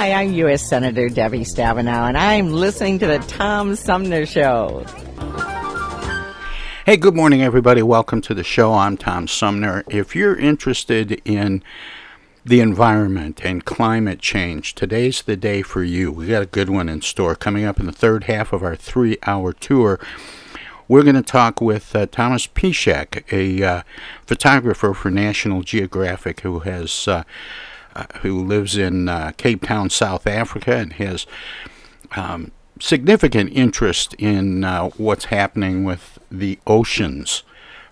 Hi, I'm U.S. Senator Debbie Stabenow, and I'm listening to the Tom Sumner Show. Hey, good morning, everybody. Welcome to the show. I'm Tom Sumner. If you're interested in the environment and climate change, today's the day for you. We got a good one in store coming up in the third half of our three hour tour. We're going to talk with uh, Thomas Peschak, a uh, photographer for National Geographic who has. Uh, who lives in uh, Cape Town, South Africa, and has um, significant interest in uh, what's happening with the oceans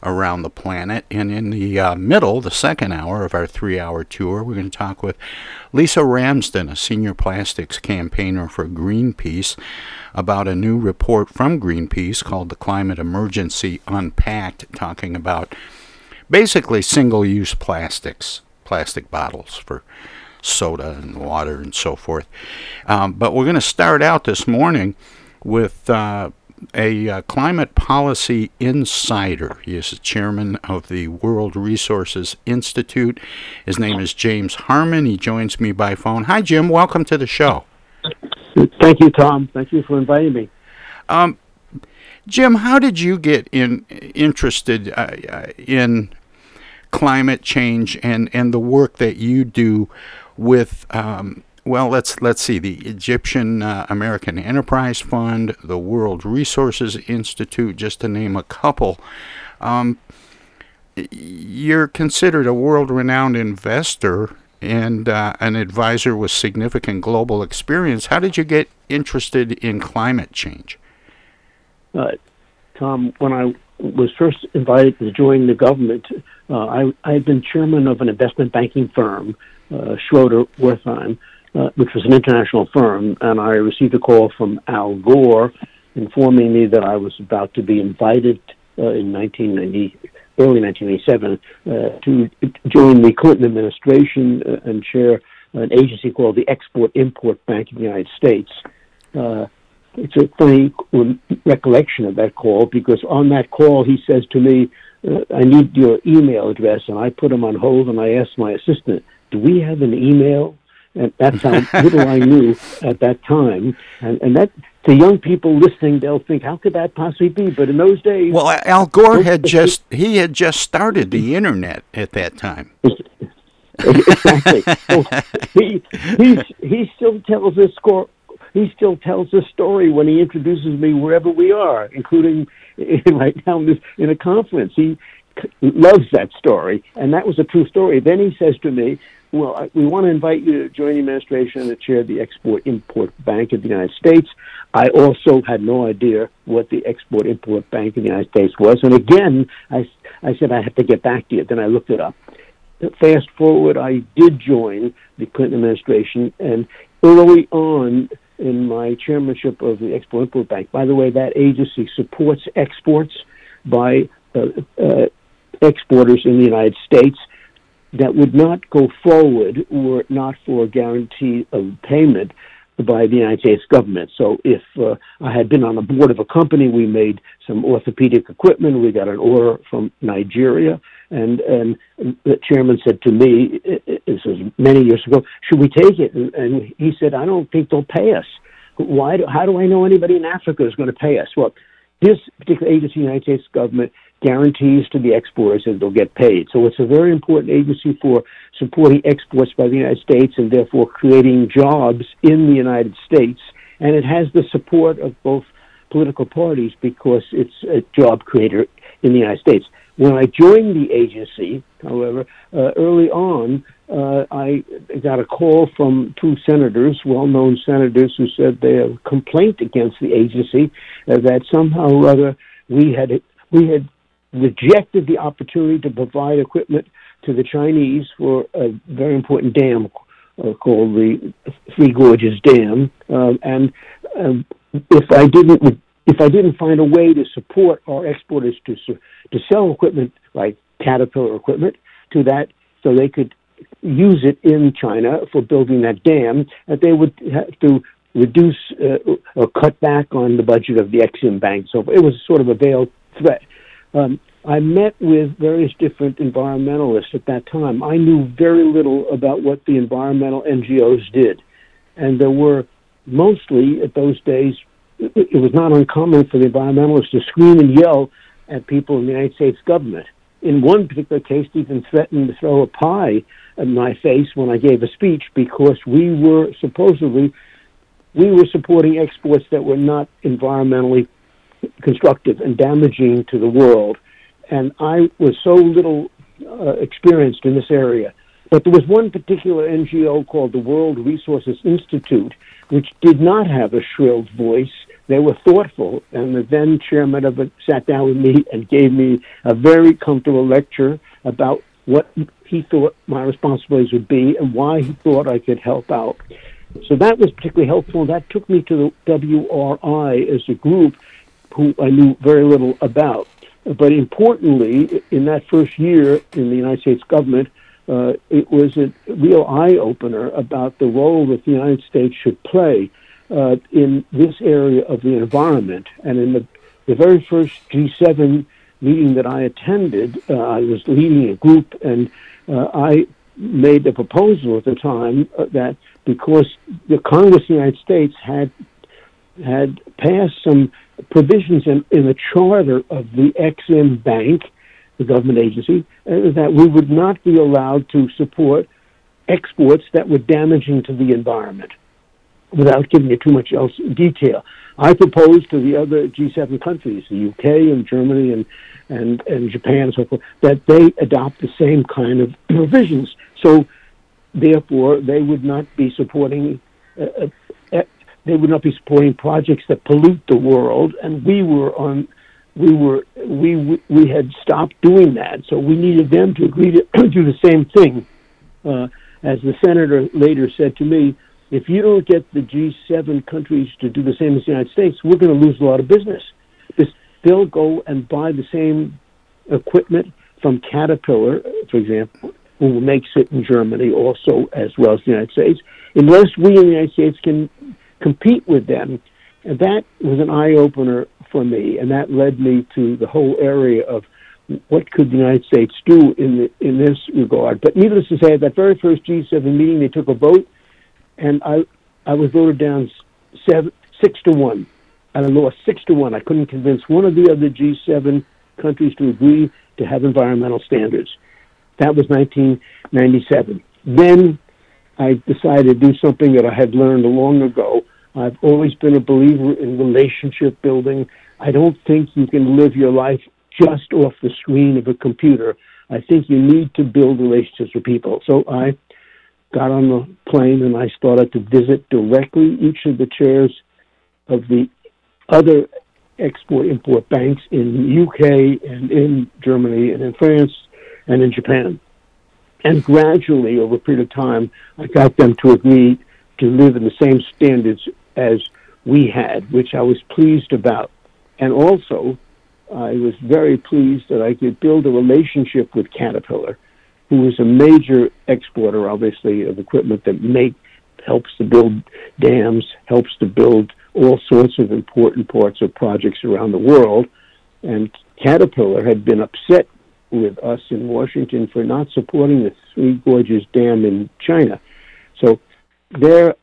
around the planet. And in the uh, middle, the second hour of our three hour tour, we're going to talk with Lisa Ramsden, a senior plastics campaigner for Greenpeace, about a new report from Greenpeace called The Climate Emergency Unpacked, talking about basically single use plastics plastic bottles for soda and water and so forth. Um, but we're going to start out this morning with uh, a uh, climate policy insider. He is the chairman of the World Resources Institute. His name is James Harmon. He joins me by phone. Hi, Jim. Welcome to the show. Thank you, Tom. Thank you for inviting me. Um, Jim, how did you get in interested uh, in climate change and, and the work that you do with um, well let's let's see the Egyptian uh, American Enterprise Fund, the World Resources Institute, just to name a couple. Um, you're considered a world-renowned investor and uh, an advisor with significant global experience. How did you get interested in climate change? Uh, Tom, when I was first invited to join the government, uh, I, I had been chairman of an investment banking firm, uh, Schroder Wertheim, uh, which was an international firm, and I received a call from Al Gore informing me that I was about to be invited uh, in 1990, early 1987, uh, to join the Clinton administration uh, and chair an agency called the Export Import Bank of the United States. Uh, it's a funny recollection of that call because on that call he says to me, uh, "I need your email address," and I put him on hold and I asked my assistant, "Do we have an email?" And that's how little I knew at that time, and and that to young people listening, they'll think, "How could that possibly be?" But in those days, well, Al Gore had just he had just started the internet at that time. exactly. So he he he still tells this score. He still tells this story when he introduces me wherever we are, including right now in, a conference. He loves that story, and that was a true story. Then he says to me, "Well, we want to invite you to join the administration and chair the Export Import Bank of the United States." I also had no idea what the Export Import Bank of the United States was, and again, I I said I have to get back to you. Then I looked it up. Fast forward, I did join the Clinton administration, and early on in my chairmanship of the Export Import Bank. By the way, that agency supports exports by uh, uh, exporters in the United States that would not go forward were it not for a guarantee of payment by the United States government. So if uh, I had been on the board of a company, we made some orthopedic equipment. We got an order from Nigeria, and and the chairman said to me, this was many years ago, should we take it? And, and he said, I don't think they'll pay us. Why? Do, how do I know anybody in Africa is going to pay us? Well, this particular agency, the United States government, guarantees to the exporters that they'll get paid. So it's a very important agency for supporting exports by the United States and therefore creating jobs in the United States. And it has the support of both political parties because it's a job creator in the United States. When I joined the agency, however, uh, early on, uh, I got a call from two senators, well-known senators, who said they had a complaint against the agency uh, that somehow or other we had we had rejected the opportunity to provide equipment to the Chinese for a very important dam uh, called the Three Gorges Dam, uh, and um, if I didn't if I didn't find a way to support our exporters to to sell equipment like Caterpillar equipment to that, so they could use it in China for building that dam, that they would have to reduce uh, or cut back on the budget of the Exim Bank. So it was sort of a veiled threat. Um, I met with various different environmentalists at that time. I knew very little about what the environmental NGOs did. And there were mostly, at those days, it was not uncommon for the environmentalists to scream and yell at people in the United States government. In one particular case, they even threatened to throw a pie in my face when I gave a speech because we were supposedly we were supporting exports that were not environmentally constructive and damaging to the world. And I was so little uh, experienced in this area. But there was one particular NGO called the World Resources Institute, which did not have a shrill voice. They were thoughtful, and the then chairman of it sat down with me and gave me a very comfortable lecture about what he thought my responsibilities would be and why he thought I could help out. So that was particularly helpful. That took me to the WRI as a group who I knew very little about. But importantly, in that first year in the United States government, uh, it was a real eye opener about the role that the United States should play uh, in this area of the environment. And in the, the very first G7 meeting that I attended, uh, I was leading a group, and uh, I made a proposal at the time uh, that because the Congress of the United States had had passed some provisions in, in the charter of the Exim Bank, the government agency, uh, that we would not be allowed to support exports that were damaging to the environment without giving you too much else detail. I proposed to the other G7 countries, the UK and Germany and, and, and Japan and so forth, that they adopt the same kind of provisions. So, therefore, they would not be supporting uh, uh, they would not be supporting projects that pollute the world, and we were on. We were we we had stopped doing that, so we needed them to agree to do the same thing. Uh, as the senator later said to me, if you don't get the G7 countries to do the same as the United States, we're going to lose a lot of business. They'll go and buy the same equipment from Caterpillar, for example, who makes it in Germany also as well as the United States, unless we in the United States can compete with them. And that was an eye opener for me, and that led me to the whole area of what could the United States do in the, in this regard. But needless to say, at that very first G7 meeting, they took a vote, and I I was voted down seven, six to one I lost six to one. I couldn't convince one of the other G7 countries to agree to have environmental standards. That was 1997. Then I decided to do something that I had learned long ago. I've always been a believer in relationship building. I don't think you can live your life just off the screen of a computer. I think you need to build relationships with people. So I got on the plane and I started to visit directly each of the chairs of the other export import banks in the UK and in Germany and in France and in Japan. And gradually, over a period of time, I got them to agree to live in the same standards as we had, which I was pleased about. And also, I was very pleased that I could build a relationship with Caterpillar, who is a major exporter, obviously, of equipment that make helps to build dams, helps to build all sorts of important parts of projects around the world. And Caterpillar had been upset with us in Washington for not supporting the Three Gorges Dam in China. So there,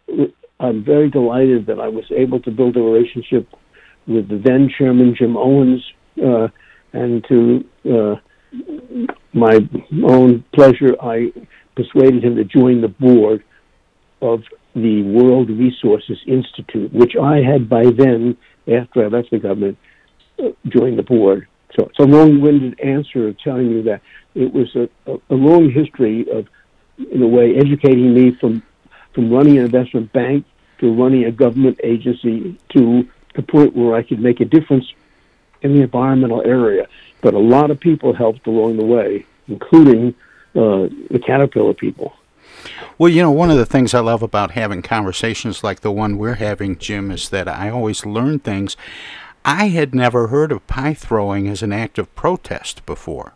I'm very delighted that I was able to build a relationship with the then Chairman Jim Owens, uh, and to uh, my own pleasure, I persuaded him to join the board of the World Resources Institute, which I had by then, after I left the government, uh, joined the board. So it's a long-winded answer of telling you that it was a, a, a long history of, in a way, educating me from from running an investment bank to running a government agency to the point where I could make a difference in the environmental area. But a lot of people helped along the way, including uh, the Caterpillar people. Well, you know, one of the things I love about having conversations like the one we're having, Jim, is that I always learn things. I had never heard of pie throwing as an act of protest before.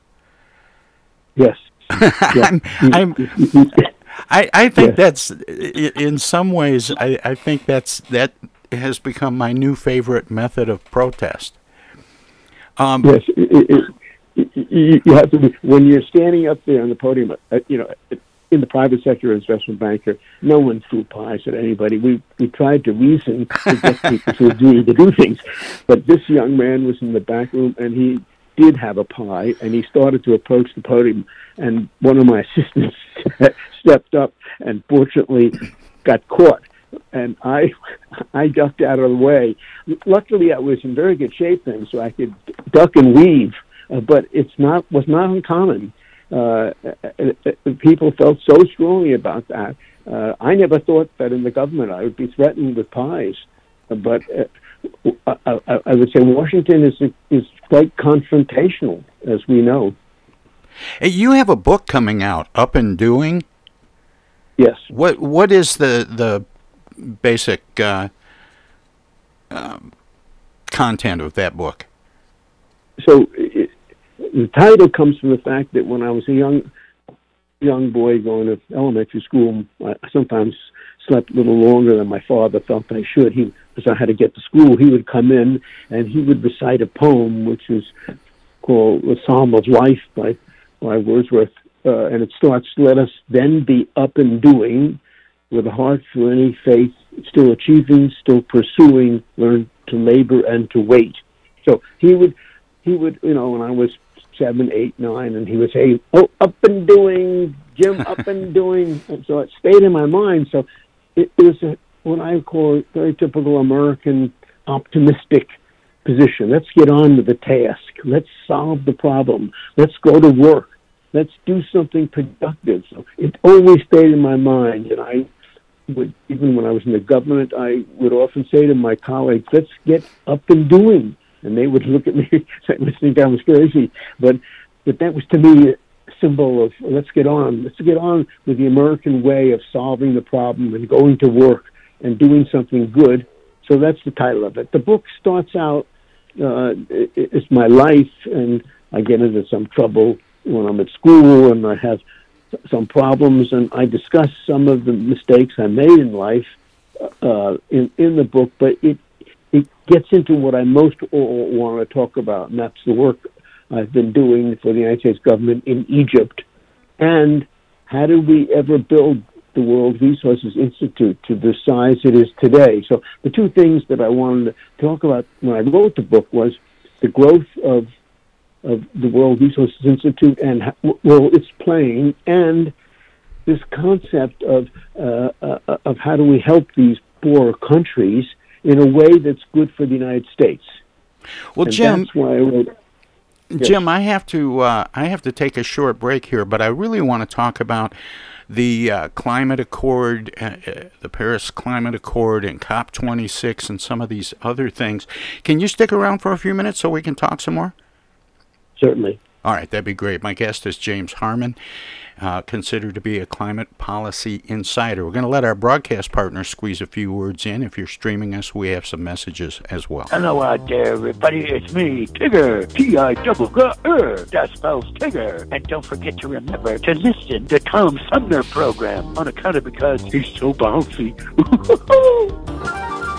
Yes. I'm, I'm, I, I think yes. that's in some ways I, I think that's that has become my new favorite method of protest. Um, yes, it, it, you have to be when you're standing up there on the podium. Uh, you know, in the private sector as investment banker, no one threw pies at anybody. We we tried to reason to get people to agree to do things, but this young man was in the back room and he did have a pie and he started to approach the podium and one of my assistants stepped up and fortunately got caught and I I ducked out of the way. Luckily, I was in very good shape then, so I could duck and weave. Uh, but it's not was not uncommon uh, people felt so strongly about that. Uh, I never thought that in the government I would be threatened with pies, but I, I, would say Washington is is quite confrontational, as we know. Hey, you have a book coming out, Up and Doing. Yes. What What is the the basic uh, um, content of that book? So the title comes from the fact that when I was a young young boy going to elementary school, I sometimes slept a little longer than my father felt I should. He, because I had to get to school, he would come in and he would recite a poem, which is called "The Psalm of Life" by by Wordsworth, uh, and it starts, "Let us then be up and doing, with a heart for any faith, still achieving, still pursuing, learn to labor and to wait." So he would, he would, you know, when I was seven, eight, nine, and he would say, "Oh, up and doing, Jim, up and doing." And so it stayed in my mind. So it, was a, what I call a very typical American optimistic position. Let's get on with the task. Let's solve the problem. Let's go to work. Let's do something productive. So it always stayed in my mind, and I would even when I was in the government, I would often say to my colleagues, "Let's get up and doing." and they would look at me and think I was crazy. But but that was to me symbol of let's get on, let's get on with the American way of solving the problem and going to work and doing something good. So that's the title of it. The book starts out uh, it's my life, and I get into some trouble when I'm at school, and I have some problems, and I discuss some of the mistakes I made in life uh, in in the book. But it it gets into what I most want to talk about, and that's the work I've been doing for the United States government in Egypt. And how did we ever build the World Resources Institute to the size it is today. So the two things that I wanted to talk about when I wrote the book was the growth of of the World Resources Institute and well, it's playing, and this concept of uh, uh, of how do we help these poor countries in a way that's good for the United States. Well, and Jim, that's why I wrote. Jim, I have to uh, I have to take a short break here, but I really want to talk about the uh, climate accord, uh, uh the Paris Climate Accord, and COP 26, and some of these other things. Can you stick around for a few minutes so we can talk some more? Certainly. All right, that'd be great. My guest is James Harmon, uh, considered to be a climate policy insider. We're going to let our broadcast partner squeeze a few words in. If you're streaming us, we have some messages as well. Hello out there, everybody. It's me, Tigger. T-I-double-G-R. That spells Tigger. And don't forget to remember to listen to Tom Sumner program on account of because he's so bouncy.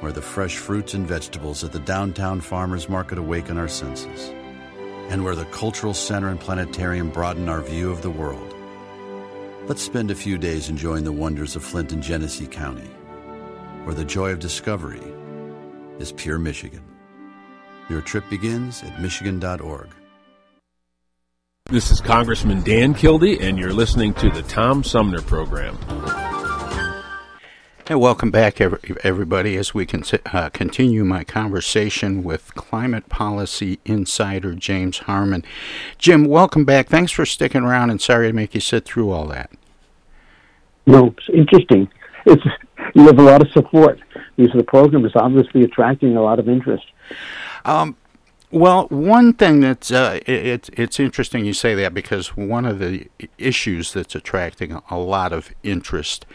where the fresh fruits and vegetables at the downtown farmers market awaken our senses, and where the cultural center and planetarium broaden our view of the world. Let's spend a few days enjoying the wonders of Flint and Genesee County, where the joy of discovery is pure Michigan. Your trip begins at Michigan.org. This is Congressman Dan Kildee, and you're listening to the Tom Sumner Program. Hey, welcome back, everybody, as we can uh, continue my conversation with climate policy insider James Harmon. Jim, welcome back. Thanks for sticking around, and sorry to make you sit through all that. No, it's interesting. It's you have a lot of support. Because the program is obviously attracting a lot of interest. Um, well, one thing that's uh, it, it's interesting you say that because one of the issues that's attracting a lot of interest,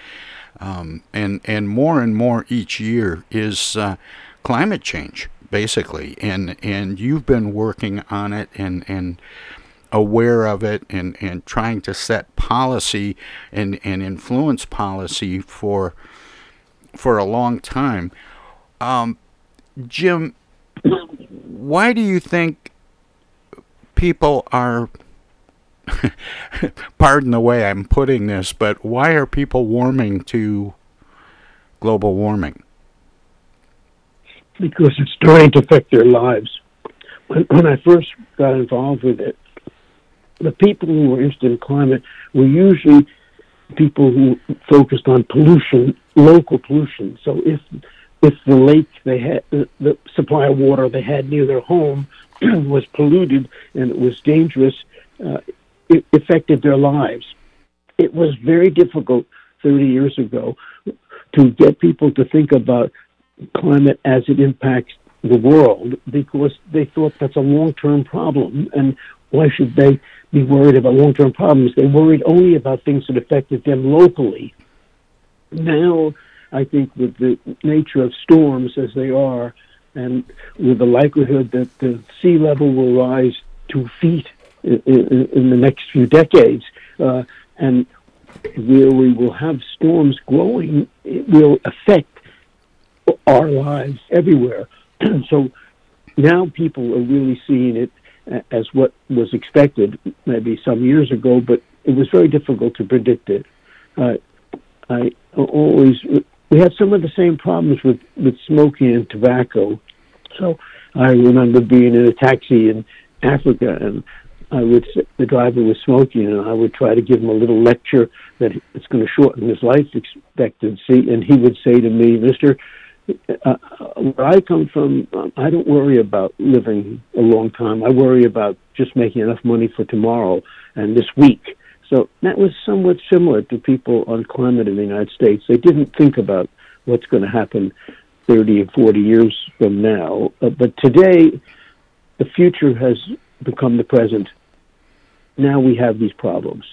um, and and more and more each year is uh, climate change, basically, and and you've been working on it and and aware of it and and trying to set policy and and influence policy for for a long time. Um, Jim, why do you think people are pardon the way I'm putting this, but why are people warming to global warming? Because it's starting to affect their lives. When, when I first got involved with it, the people who were interested in climate were usually people who focused on pollution, local pollution. So if if the lake they had, the supply of water they had near their home was polluted and it was dangerous, uh, it affected their lives. It was very difficult 30 years ago to get people to think about climate as it impacts the world because they thought that's a long-term problem and why should they be worried about long-term problems? They worried only about things that affected them locally. Now I think with the nature of storms as they are, and with the likelihood that the sea level will rise two feet in, in, the next few decades, uh, and where we will have storms growing, it will affect our lives everywhere. so now people are really seeing it as what was expected maybe some years ago, but it was very difficult to predict it. Uh, I always we had some of the same problems with with smoking and tobacco. So I remember being in a taxi in Africa, and I would the driver was smoking, and I would try to give him a little lecture that it's going to shorten his life expectancy, and he would say to me, "Mister." Uh, where I come from, I don't worry about living a long time. I worry about just making enough money for tomorrow and this week. So that was somewhat similar to people on climate in the United States. They didn't think about what's going to happen 30 or 40 years from now. Uh, but today, the future has become the present. Now we have these problems,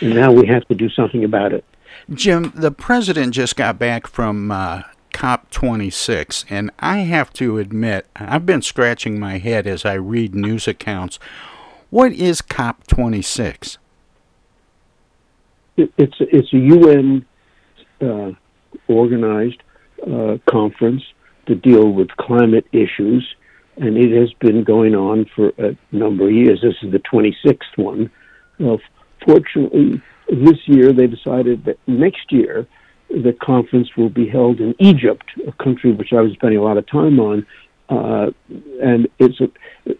and now we have to do something about it. Jim, the president just got back from uh, COP26, and I have to admit, I've been scratching my head as I read news accounts. What is COP26? it, it's it's a UN uh, organized uh, conference to deal with climate issues, and it has been going on for a number of years. This is the 26th one. Well, fortunately, this year they decided that next year the conference will be held in Egypt, a country which I was spending a lot of time on, uh, and it's a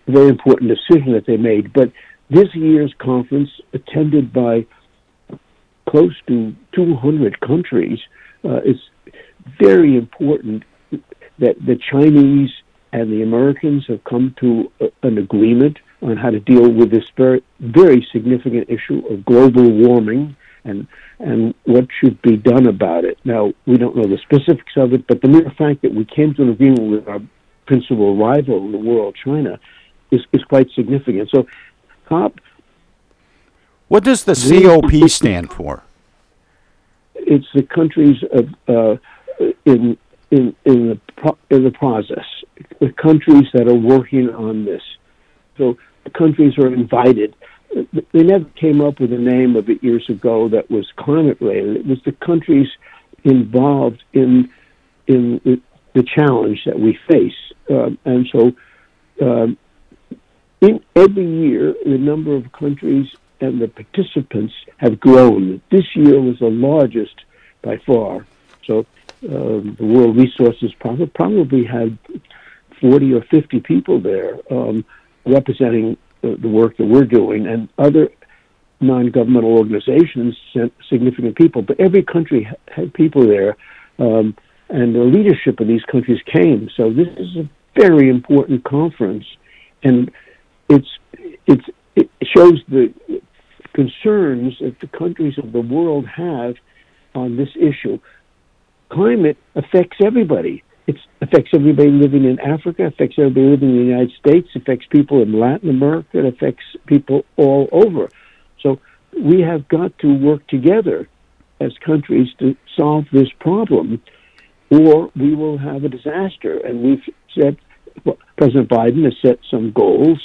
very important decision that they made. But this year's conference, attended by close to 200 countries, uh, it's very important that the Chinese and the Americans have come to a, an agreement on how to deal with this very, very significant issue of global warming and and what should be done about it. Now we don't know the specifics of it, but the mere fact that we came to an agreement with our principal rival in the world, China, is is quite significant. So, COP what does the COP stand for? It's the countries of uh, in in in the pro- in the process, the countries that are working on this. So the countries are invited. They never came up with a name of it years ago that was climate related. It was the countries involved in in the, challenge that we face, uh, and so. Um, in every year, the number of countries and the participants have grown. This year was the largest by far. So um, the World Resources probably, probably had 40 or 50 people there um, representing the, the work that we're doing, and other non-governmental organizations sent significant people. But every country had people there, um, and the leadership of these countries came. So this is a very important conference, and it's it's it shows the concerns that the countries of the world have on this issue. Climate affects everybody. It affects everybody living in Africa, affects everybody living in the United States, affects people in Latin America, it affects people all over. So we have got to work together as countries to solve this problem, or we will have a disaster. And we've said, well, President Biden has set some goals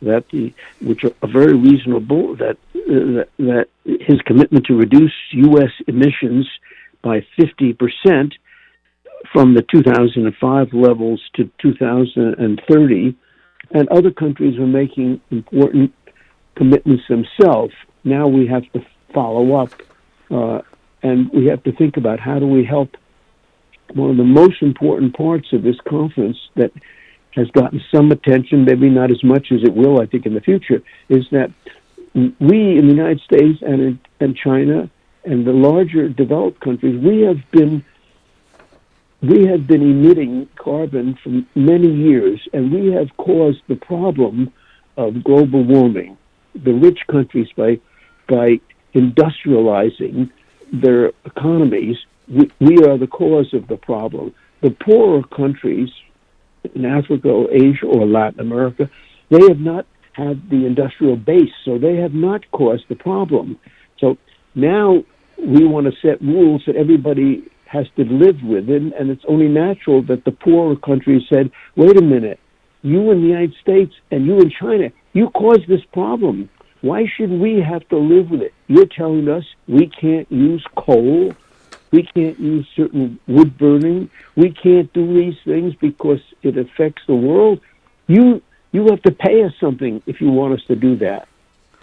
that the which are very reasonable. That uh, that, his commitment to reduce U.S. emissions by 50 percent from the 2005 levels to 2030, and other countries are making important commitments themselves. Now we have to follow up, uh, and we have to think about how do we help. One of the most important parts of this conference that has gotten some attention, maybe not as much as it will, I think, in the future, is that we in the United States and in, and China and the larger developed countries, we have been we have been emitting carbon for many years, and we have caused the problem of global warming. The rich countries, by by industrializing their economies, we, we are the cause of the problem. The poorer countries in Africa or Asia or Latin America, they have not had the industrial base, so they have not caused the problem. So now we want to set rules that everybody has to live with it, and it's only natural that the poorer countries said, wait a minute, you in the United States and you in China, you caused this problem. Why should we have to live with it? You're telling us we can't use coal, we can't use certain wood burning, we can't do these things because it affects the world. You you have to pay us something if you want us to do that.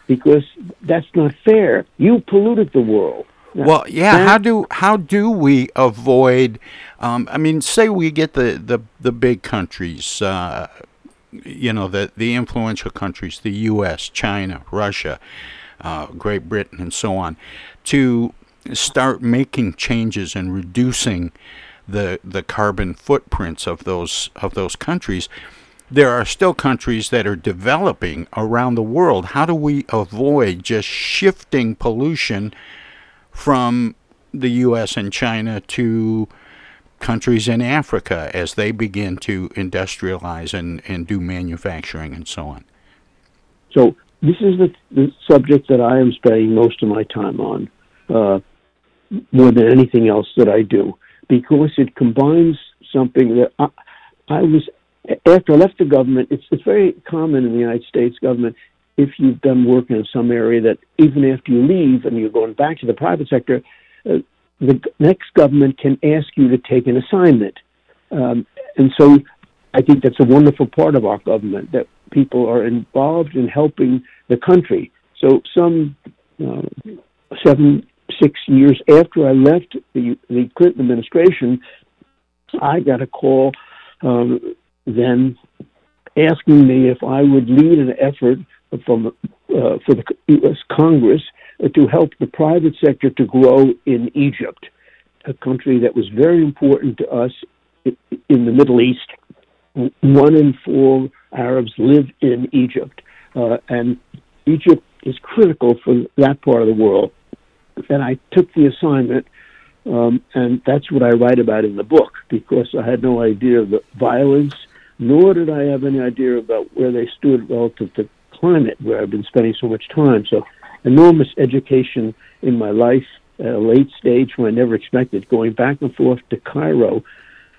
Because that's not fair. You polluted the world. Well, yeah. How do how do we avoid? Um, I mean, say we get the the, the big countries, uh, you know, the the influential countries, the U.S., China, Russia, uh, Great Britain, and so on, to start making changes and reducing the the carbon footprints of those of those countries. There are still countries that are developing around the world. How do we avoid just shifting pollution? From the U.S. and China to countries in Africa as they begin to industrialize and, and do manufacturing and so on. So this is the, the subject that I am spending most of my time on, uh, more than anything else that I do, because it combines something that I, I was after I left the government. It's it's very common in the United States government if you've done work in some area that even after you leave and you're going back to the private sector, uh, the next government can ask you to take an assignment. Um, and so I think that's a wonderful part of our government that people are involved in helping the country. So some uh, seven, six years after I left the, the Clinton administration, I got a call um, then asking me if I would lead an effort from uh, for the U.S. Congress uh, to help the private sector to grow in Egypt, a country that was very important to us in the Middle East. One in four Arabs live in Egypt, uh, and Egypt is critical for that part of the world. And I took the assignment, um, and that's what I write about in the book because I had no idea of the violence, nor did I have any idea about where they stood relative to climate where I've been spending so much time. So, enormous education in my life at a late stage when I never expected. Going back and forth to Cairo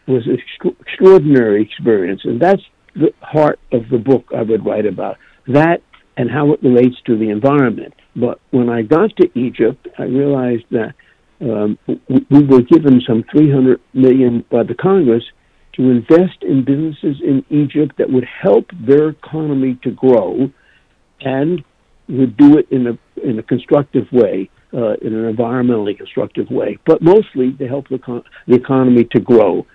was an extraordinary experience, and that's the heart of the book I would write about. That and how it relates to the environment. But when I got to Egypt, I realized that um, we were given some 300 million by the Congress to invest in businesses in Egypt that would help their economy to grow and would do it in a in a constructive way, uh, in an environmentally constructive way, but mostly to help the, the economy to grow.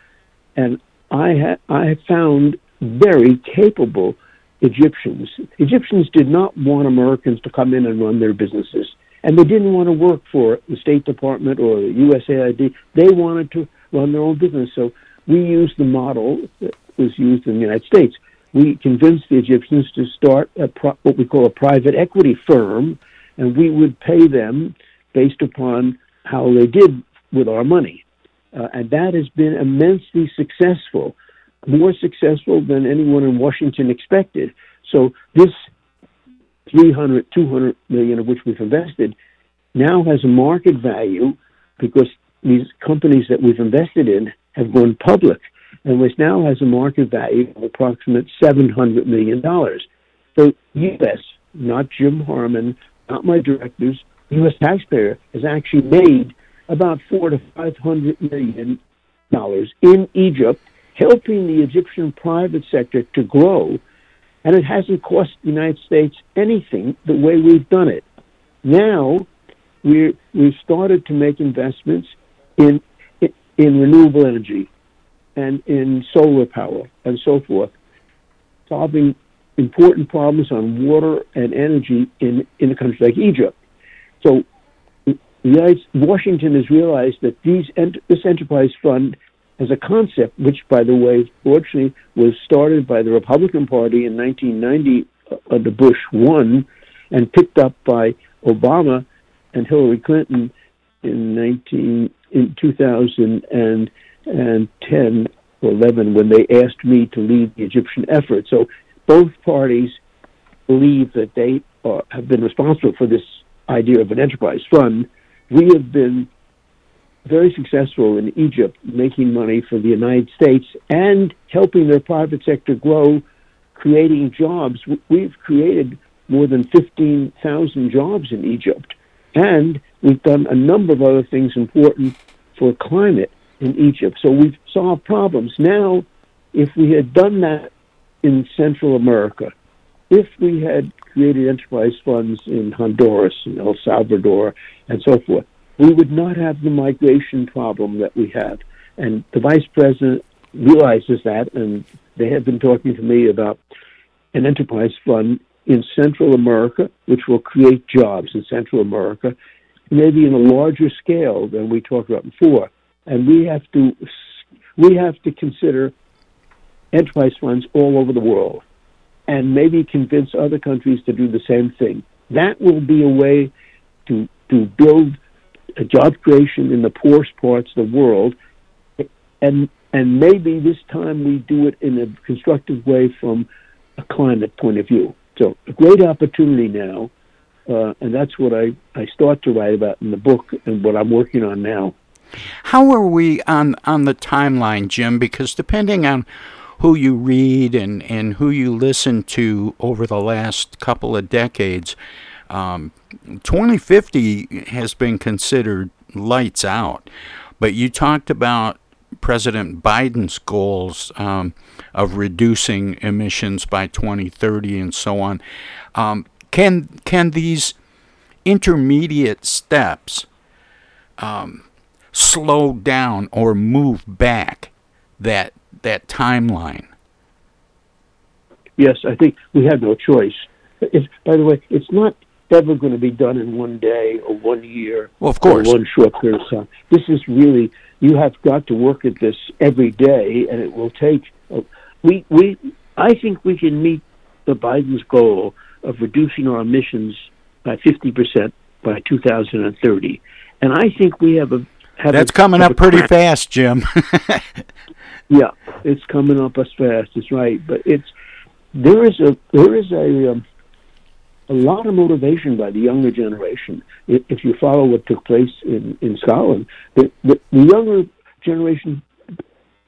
And I ha- I found very capable Egyptians. Egyptians did not want Americans to come in and run their businesses, and they didn't want to work for the State Department or the USAID. They wanted to run their own business. So we used the model that was used in the United States. We convinced the Egyptians to start a pro- what we call a private equity firm, and we would pay them based upon how they did with our money. Uh, and that has been immensely successful, more successful than anyone in Washington expected. So this 300, 200 million of which we've invested now has a market value because these companies that we've invested in have gone public and which now has a market value of approximate $700 million. So U.S., not Jim Harmon, not my directors, U.S. taxpayer has actually made about four to five hundred million dollars in Egypt, helping the Egyptian private sector to grow, and it hasn't cost the United States anything the way we've done it. Now we we've started to make investments in in renewable energy and in solar power and so forth, solving important problems on water and energy in, in a country like Egypt. So Washington has realized that these this enterprise fund has a concept, which, by the way, fortunately was started by the Republican Party in 1990 uh, under Bush one, and picked up by Obama and Hillary Clinton in 19 in 2010 or 11 when they asked me to lead the Egyptian effort. So both parties believe that they are, have been responsible for this idea of an enterprise fund we have been very successful in Egypt making money for the United States and helping their private sector grow, creating jobs. We've created more than 15,000 jobs in Egypt. And we've done a number of other things important for climate in Egypt. So we've solved problems. Now, if we had done that in Central America, if we had created enterprise funds in Honduras and El Salvador and so forth, we would not have the migration problem that we have. And the vice president realizes that, and they have been talking to me about an enterprise fund in Central America, which will create jobs in Central America, maybe in a larger scale than we talked about before. And we have to we have to consider enterprise funds all over the world and maybe convince other countries to do the same thing. That will be a way to to build a job creation in the poorest parts of the world, and and maybe this time we do it in a constructive way from a climate point of view. So a great opportunity now, uh, and that's what I, I start to write about in the book and what I'm working on now. How are we on on the timeline, Jim? Because depending on who you read and, and who you listen to over the last couple of decades, um, 2050 has been considered lights out. But you talked about President Biden's goals um, of reducing emissions by 2030 and so on. Um, can can these intermediate steps um, slow down or move back that that timeline? Yes, I think we have no choice. It's, by the way, it's not ever going to be done in one day or one year well, of course. or one short period of time. This is really you have got to work at this every day, and it will take. Uh, we we I think we can meet the Biden's goal of reducing our emissions by fifty percent by 2030, and I think we have a that's a, coming up pretty fast, Jim. Yeah, it's coming up as fast. It's right, but it's there is a there is a um, a lot of motivation by the younger generation. If, if you follow what took place in in Scotland, the, the, the younger generation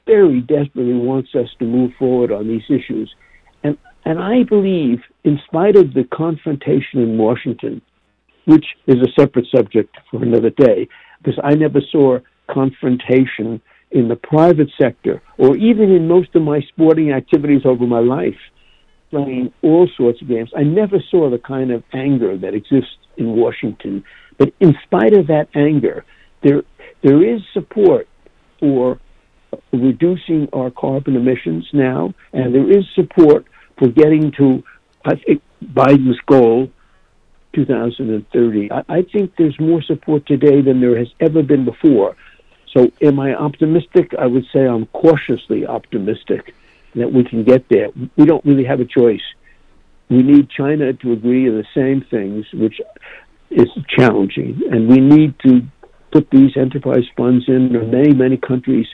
very desperately wants us to move forward on these issues, and and I believe, in spite of the confrontation in Washington, which is a separate subject for another day, because I never saw confrontation in the private sector or even in most of my sporting activities over my life, playing all sorts of games, I never saw the kind of anger that exists in Washington. But in spite of that anger, there there is support for reducing our carbon emissions now, and there is support for getting to, I think, Biden's goal, 2030. I, I think there's more support today than there has ever been before. So, am I optimistic? I would say I'm cautiously optimistic that we can get there. We don't really have a choice. We need China to agree on the same things, which is challenging, and we need to put these enterprise funds in many, many countries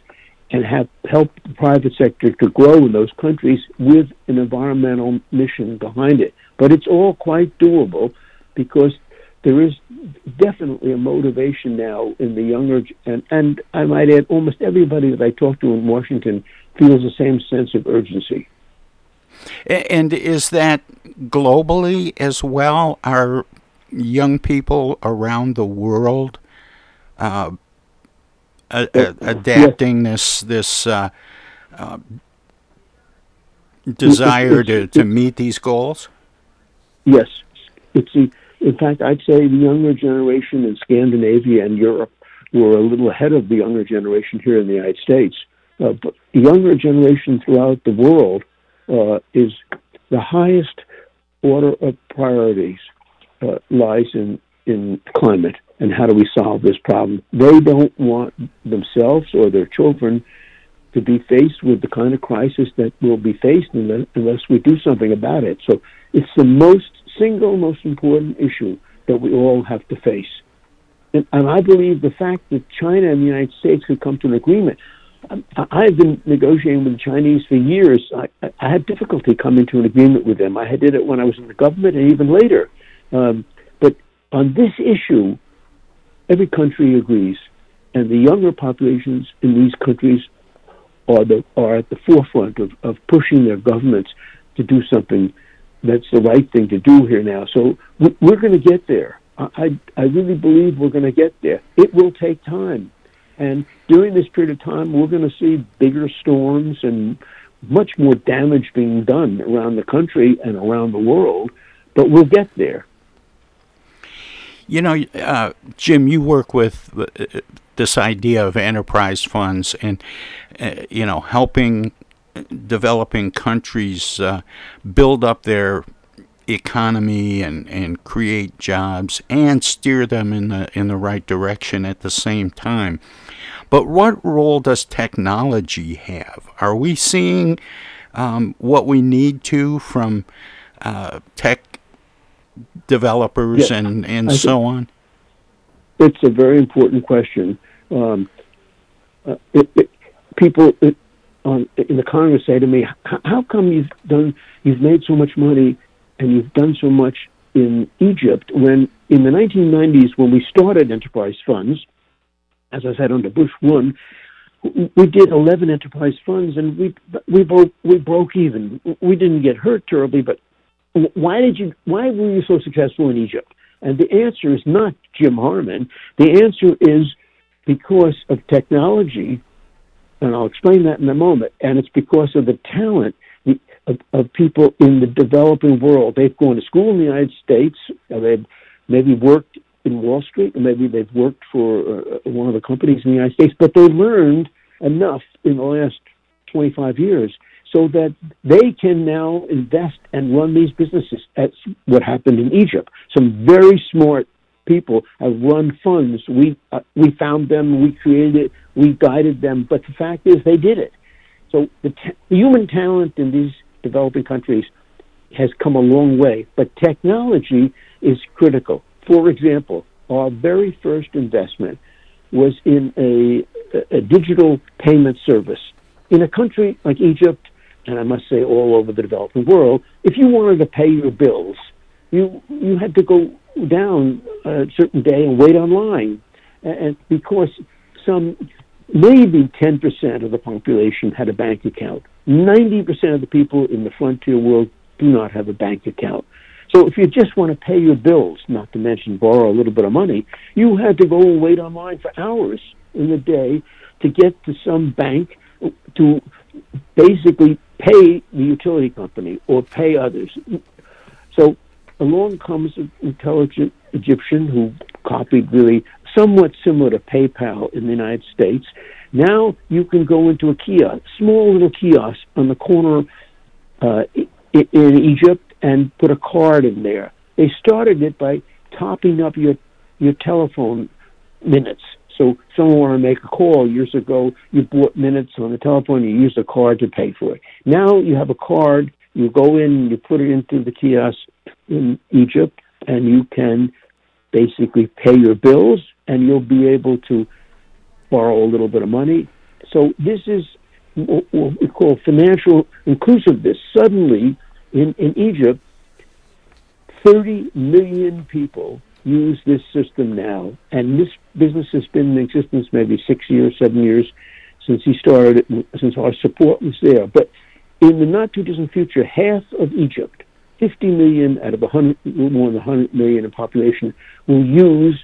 and have help the private sector to grow in those countries with an environmental mission behind it. But it's all quite doable because there is definitely a motivation now in the younger and and I might add almost everybody that I talk to in Washington feels the same sense of urgency. And is that globally as well? Are young people around the world uh, a, a, adapting this this uh, uh, desire to, to meet these goals? Yes, it's in fact I'd say the younger generation in Scandinavia and Europe were a little ahead of the younger generation here in the United States. Uh, but the younger generation throughout the world uh, is the highest order of priorities uh, lies in in climate and how do we solve this problem. They don't want themselves or their children to be faced with the kind of crisis that will be faced unless, unless we do something about it. So it's the most single most important issue that we all have to face. And, and I believe the fact that China and the United States could come to an agreement. I, have been negotiating with the Chinese for years. I, I, had difficulty coming to an agreement with them. I did it when I was in the government and even later. Um, but on this issue, every country agrees, and the younger populations in these countries are the are at the forefront of, of pushing their governments to do something that's the right thing to do here now. So we're going to get there. I I really believe we're going to get there. It will take time, and during this period of time, we're going to see bigger storms and much more damage being done around the country and around the world. But we'll get there. You know, uh, Jim, you work with uh, this idea of enterprise funds and, uh, you know, helping developing countries uh, build up their economy and, and create jobs and steer them in the in the right direction at the same time. But what role does technology have? Are we seeing um, what we need to from uh, tech developers and, and so on? It's a very important question. Um, uh, it, it, people it, on, in the Congress say to me, "How come you've done, you've made so much money, and you've done so much in Egypt when in the 1990s when we started enterprise funds, as I said under Bush one, we did 11 enterprise funds and we we broke we broke even. We didn't get hurt terribly, but why did you why were you so successful in Egypt? And the answer is not Jim Harmon. The answer is because of technology, and I'll explain that in a moment. And it's because of the talent of, of people in the developing world. They've gone to school in the United States. They've maybe worked in Wall Street, or maybe they've worked for uh, one of the companies in the United States, but they learned enough in the last 25 years so that they can now invest and run these businesses. That's what happened in Egypt. Some very smart people have run funds. We uh, we found them, we created it, we guided them. But the fact is, they did it. So the, t- the human talent in these developing countries has come a long way, but technology is critical. For example, our very first investment was in a, a digital payment service. In a country like Egypt, and I must say all over the developing world, if you wanted to pay your bills, you you had to go down a certain day and wait online, and because some maybe 10% of the population had a bank account. 90% of the people in the frontier world do not have a bank account. So if you just want to pay your bills, not to mention borrow a little bit of money, you had to go and wait online for hours in the day to get to some bank to basically pay the utility company or pay others. So along comes an intelligent Egyptian who copied really somewhat similar to PayPal in the United States. Now you can go into a kiosk, small little kiosk on the corner uh, in, Egypt, and put a card in there. They started it by topping up your your telephone minutes. So someone wanted to make a call years ago, you bought minutes on the telephone, you used a card to pay for it. Now you have a card, you go in, you put it into the kiosk in Egypt, and you can basically pay your bills, and you'll be able to borrow a little bit of money. So this is what we call financial inclusiveness. Suddenly, in, in Egypt, 30 million people use this system now. And this business has been in existence maybe six years, seven years since he started it, since our support was there. But in the not too distant future, half of Egypt, 50 million out of 100, more than 100 million in population, will use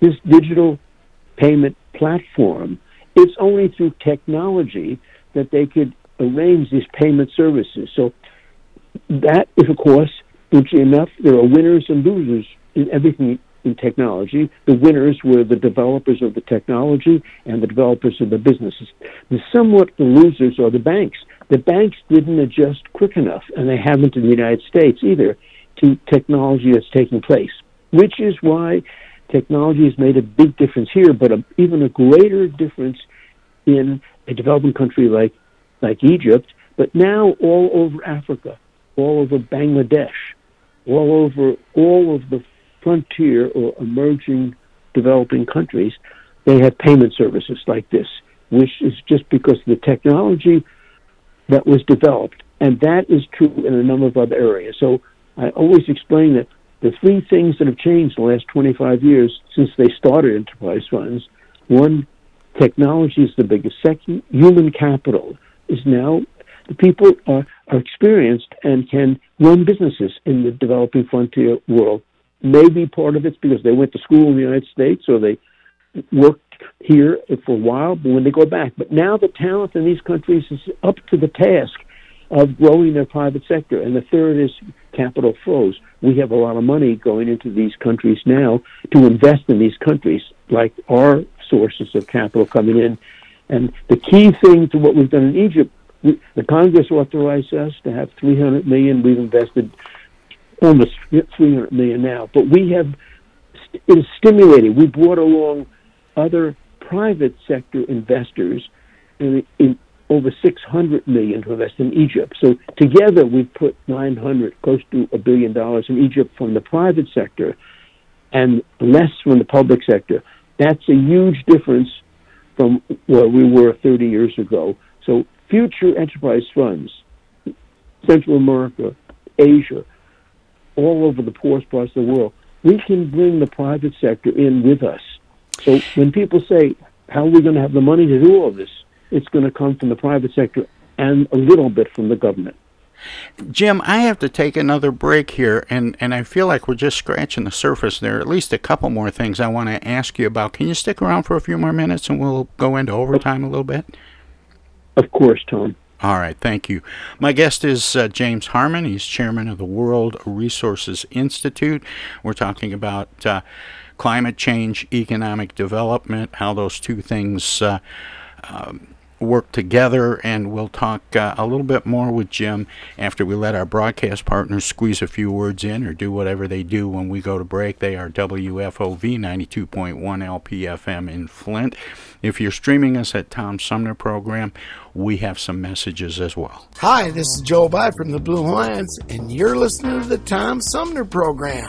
this digital payment platform. It's only through technology that they could arrange these payment services. So that is, of course, enough, there are winners and losers in everything in technology. The winners were the developers of the technology and the developers of the businesses. The somewhat the losers are the banks. The banks didn't adjust quick enough, and they haven't in the United States either, to technology that's taking place, which is why technology has made a big difference here, but a, even a greater difference in a developing country like, like Egypt, but now all over Africa, all over Bangladesh, all over all of the frontier or emerging developing countries, they have payment services like this, which is just because the technology that was developed. And that is true in a number of other areas. So I always explain that the three things that have changed the last 25 years since they started enterprise funds one, technology is the biggest. Second, human capital is now the people are, are experienced and can run businesses in the developing frontier world. Maybe part of it's because they went to school in the United States or they worked here for a while, but when they go back. But now the talent in these countries is up to the task of growing their private sector. And the third is capital flows. We have a lot of money going into these countries now to invest in these countries, like our sources of capital coming in. And the key thing to what we've done in Egypt the Congress authorized us to have 300 million. We've invested almost 300 million now, but we have it is stimulating. We brought along other private sector investors in, in over 600 million to invest in Egypt. So together we've put 900, close to a billion dollars in Egypt from the private sector and less from the public sector. That's a huge difference from where we were 30 years ago. So future enterprise funds, Central America, Asia, all over the poorest parts of the world, we can bring the private sector in with us. So when people say, how are we going to have the money to do all this? It's going to come from the private sector and a little bit from the government. Jim, I have to take another break here, and, and I feel like we're just scratching the surface. There are at least a couple more things I want to ask you about. Can you stick around for a few more minutes and we'll go into overtime a little bit? Of course, Tom. All right, thank you. My guest is uh, James Harmon. He's chairman of the World Resources Institute. We're talking about uh, climate change, economic development, how those two things uh, um, work together, and we'll talk uh, a little bit more with Jim after we let our broadcast partners squeeze a few words in or do whatever they do when we go to break. They are WFOV 92.1 LPFM in Flint. If you're streaming us at Tom Sumner Program, we have some messages as well. Hi, this is Joe By from the Blue Hawaiians, and you're listening to the Tom Sumner Program.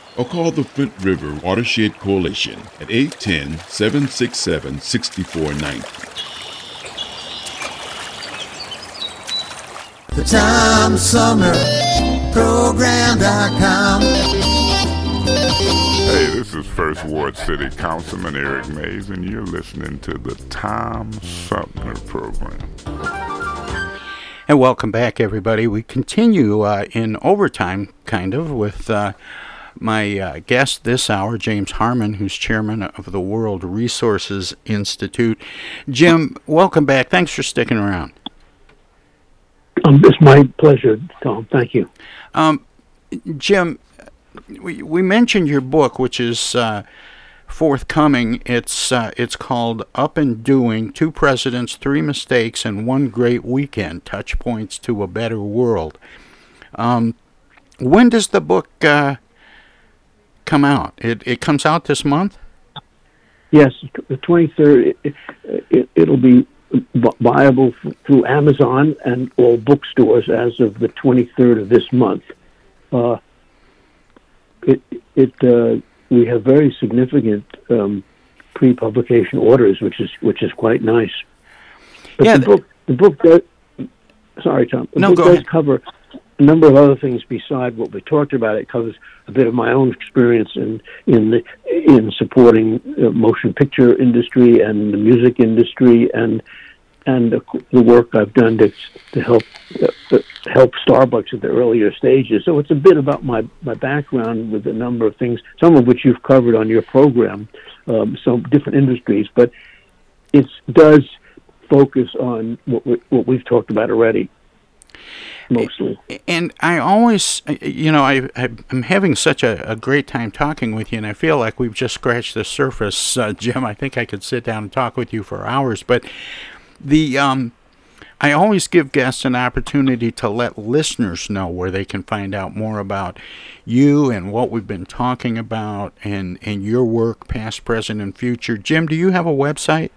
or call the Flint River Watershed Coalition at 810 767 6490. The Tom Sumner Program.com. Hey, this is First Ward City Councilman Eric Mays, and you're listening to the Tom Sumner Program. And welcome back, everybody. We continue uh, in overtime, kind of, with uh, my uh, guest this hour, James Harmon, who's chairman of the World Resources Institute. Jim, welcome back. Thanks for sticking around. Um, it's my pleasure, Tom. Thank you. Um, Jim, we, we mentioned your book, which is uh, forthcoming. It's uh, it's called Up and Doing: Two Presidents, Three Mistakes, and One Great Weekend: Touch Points to a Better World. Um, when does the book uh, come out? It it comes out this month. Yes, the twenty third. It, it, it'll be viable through Amazon and all bookstores as of the 23rd of this month. Uh, it it uh, we have very significant um, pre-publication orders, which is which is quite nice. But yeah, the book the book does. Sorry, Tom. The no, book go does ahead. cover a number of other things beside what we talked about. It covers a bit of my own experience in in the, in supporting motion picture industry and the music industry and and the, the work I've done to to help uh, help Starbucks at the earlier stages. So it's a bit about my my background with a number of things, some of which you've covered on your program, um, some different industries, but it does focus on what we, what we've talked about already mostly. And I always, you know, I, I am having such a, a great time talking with you, and I feel like we've just scratched the surface, uh, Jim. I think I could sit down and talk with you for hours, but The um, I always give guests an opportunity to let listeners know where they can find out more about you and what we've been talking about and, and your work, past, present, and future. Jim, do you have a website?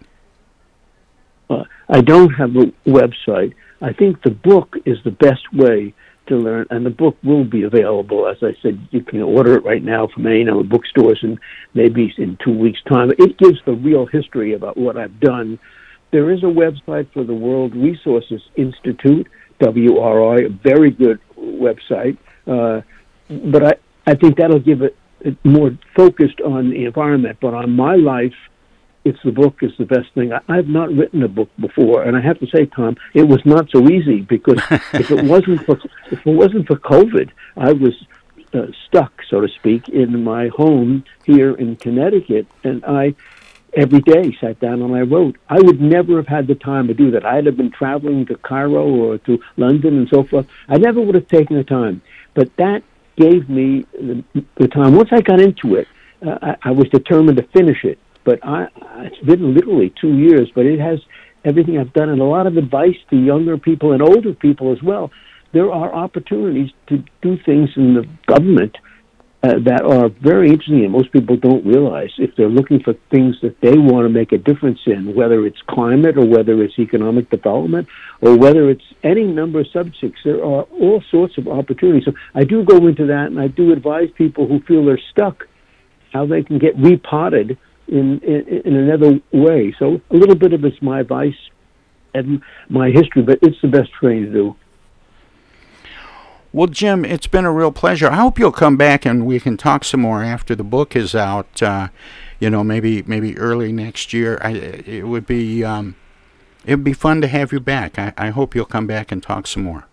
Uh, I don't have a website. I think the book is the best way to learn, and the book will be available. As I said, you can order it right now from any number of bookstores, and maybe in two weeks' time. It gives the real history about what I've done there is a website for the World Resources Institute, WRI, a very good website. Uh, but I, I think that'll give it, it more focused on the environment. But on my life, it's the book is the best thing. I, I've not written a book before, and I have to say, Tom, it was not so easy because if it wasn't for if it wasn't for COVID, I was uh, stuck, so to speak, in my home here in Connecticut, and I every day sat down and I wrote. I would never have had the time to do that. I'd have been traveling to Cairo or to London and so forth. I never would have taken the time. But that gave me the, the time. Once I got into it, uh, I, I was determined to finish it. But I, it's been literally two years, but it has everything I've done and a lot of advice to younger people and older people as well. There are opportunities to do things in the government uh, that are very interesting and most people don't realize if they're looking for things that they want to make a difference in, whether it's climate or whether it's economic development or whether it's any number of subjects. There are all sorts of opportunities. So I do go into that and I do advise people who feel they're stuck how they can get repotted in, in, in another way. So a little bit of it's my advice and my history, but it's the best thing to do. Well, Jim, it's been a real pleasure. I hope you'll come back and we can talk some more after the book is out. Uh, you know, maybe maybe early next year. I, it would be um, it would be fun to have you back. I, I hope you'll come back and talk some more.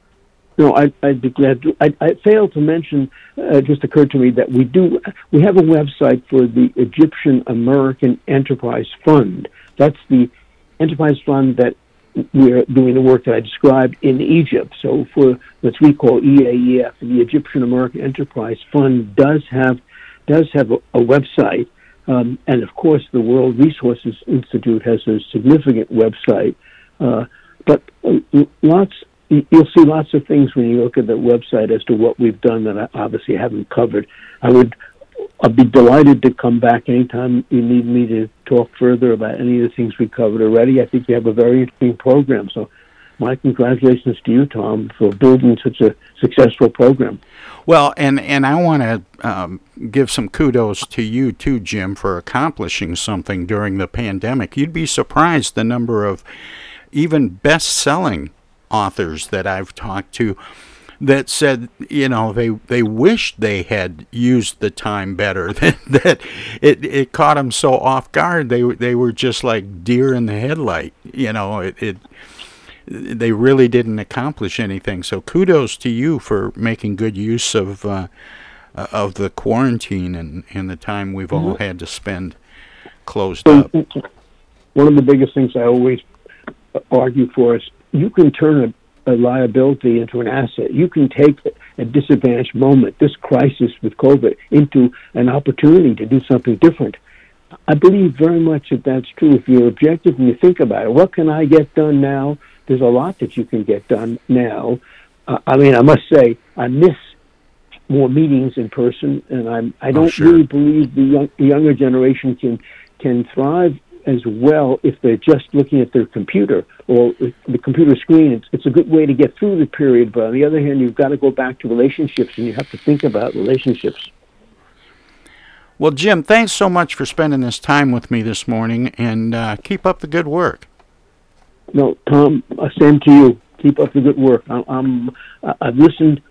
No, I, I'd be glad to. I, I failed to mention. Uh, it just occurred to me that we do. We have a website for the Egyptian American Enterprise Fund. That's the enterprise fund that we're doing the work that I described in Egypt. So for what we call EAEF, the Egyptian American Enterprise Fund does have does have a, a website, um, and of course the World Resources Institute has a significant website. Uh, but uh, lots you'll see lots of things when you look at the website as to what we've done that I obviously haven't covered. I would I'd be delighted to come back anytime you need me to talk further about any of the things we covered already. I think you have a very interesting program. So, my congratulations to you, Tom, for building such a successful program. Well, and, and I want to um, give some kudos to you, too, Jim, for accomplishing something during the pandemic. You'd be surprised the number of even best selling authors that I've talked to that said, you know, they they wished they had used the time better. That that it it caught them so off guard. They they were just like deer in the headlight. You know, it. it they really didn't accomplish anything. So kudos to you for making good use of uh, of the quarantine and, and the time we've all mm-hmm. had to spend closed up. One of the biggest things I always argue for is you can turn a a liability into an asset. You can take a disadvantaged moment, this crisis with COVID, into an opportunity to do something different. I believe very much that that's true. If you're objective and you think about it, what can I get done now? There's a lot that you can get done now. Uh, I mean, I must say, I miss more meetings in person, and I'm I oh, don't oh, sure. really believe the, young, the younger generation can can thrive as well if they're just looking at their computer or the computer screen. It's, it's a good way to get through the period, but on the other hand, you've got to go back to relationships and you have to think about relationships. Well, Jim, thanks so much for spending this time with me this morning and uh, keep up the good work. No, Tom, uh, same to you. Keep up the good work. I, I'm, I've listened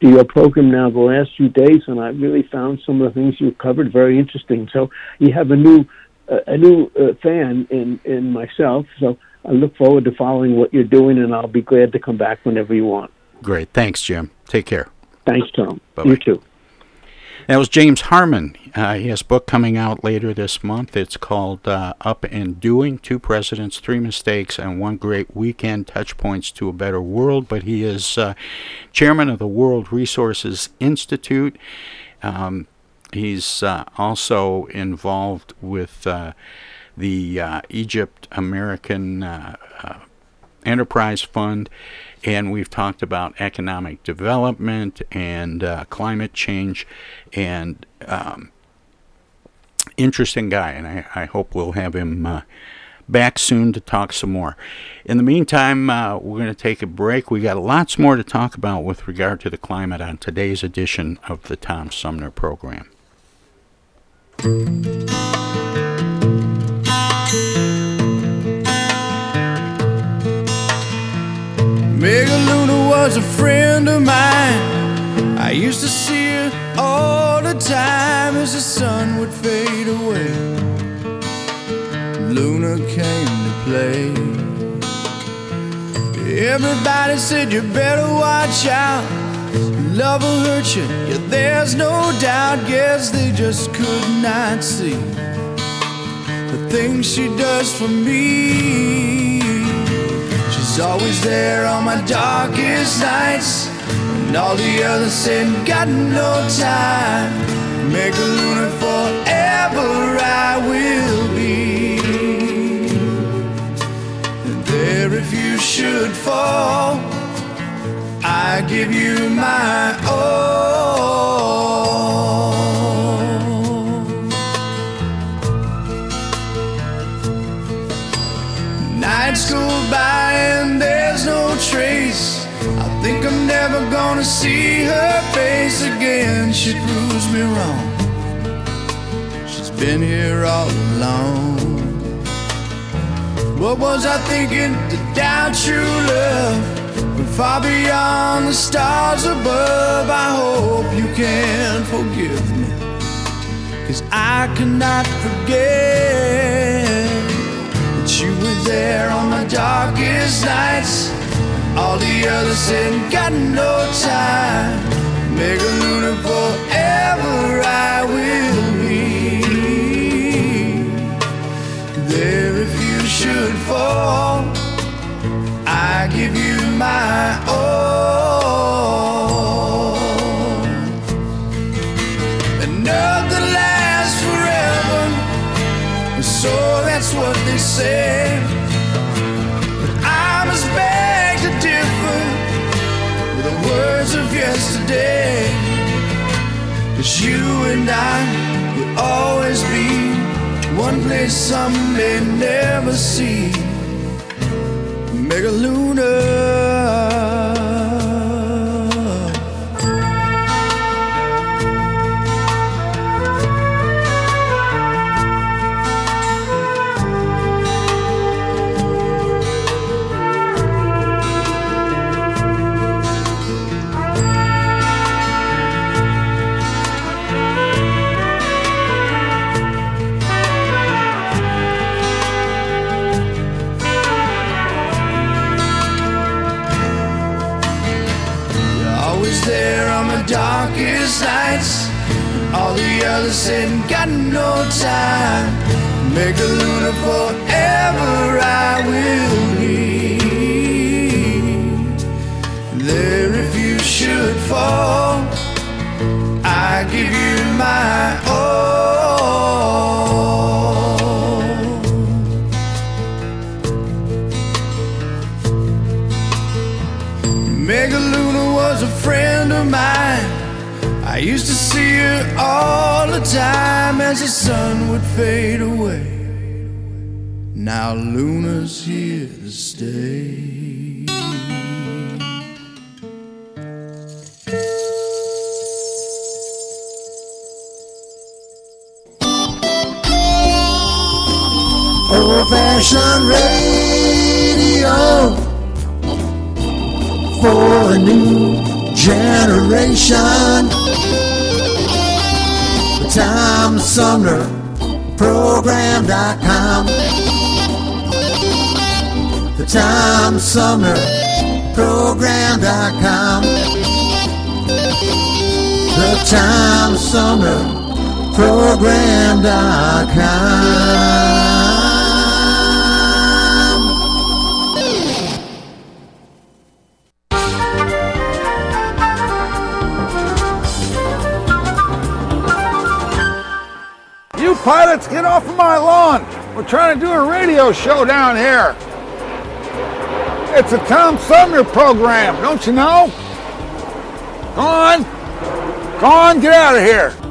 to your program now the last few days, and I really found some of the things you covered very interesting. So you have a new a new uh, fan in in myself. So I look forward to following what you're doing, and I'll be glad to come back whenever you want. Great, thanks, Jim. Take care. Thanks, Tom. Bye-bye. You too. That was James Harmon. Uh, he has a book coming out later this month. It's called uh, Up and Doing Two Presidents, Three Mistakes, and One Great Weekend Touch Points to a Better World. But he is uh, chairman of the World Resources Institute. Um, He's uh, also involved with uh, the uh, Egypt American uh, uh, Enterprise Fund, and we've talked about economic development and uh, climate change and um, interesting guy, and I, I, hope we'll have him back soon to talk some more. In the meantime, uh, we're going to take a break. We got lots more to talk about with regard to the climate on today's edition of the Tom Sumner program. Megaluna was a friend of mine. I used to see her all the time as the sun would fade away. Luna came to play. Everybody said you better watch out. Love will hurt you, yeah, there's no doubt. Guess they just could not see the things she does for me. She's always there on my darkest nights. And all the others said, got no time. Megaluna forever I will be. And there if you should fall, I give you my all. Nights go by and there's no trace. I think I'm never gonna see her face again. She proves me wrong. She's been here all along. What was I thinking to doubt true love? Far beyond the stars above, I hope you can forgive me. Cause I cannot forget that you were there on my darkest nights. All the others said, got no time. Megaluna forever I will be. There if you should fall, I give you my own. And nothing lasts forever, so that's what they say. But I must beg to differ with the words of yesterday. Cause you and I will always be one place some may never see. Megaluna. You're there on my darkest nights. All the others said, got no time. Megaluna forever I will be. There if you should fall, I give you my all the time as the sun would fade away. Now Luna's here to stay. Old fashioned radio for a new generation. Tom Sumner Program.com. The Tom Sumner Program.com. The Tom Sumner Program.com. pilots, get off of my lawn! We're trying to do a radio show down here. It's a Tom Sumner program, don't you know? Go on. Go on, get out of here.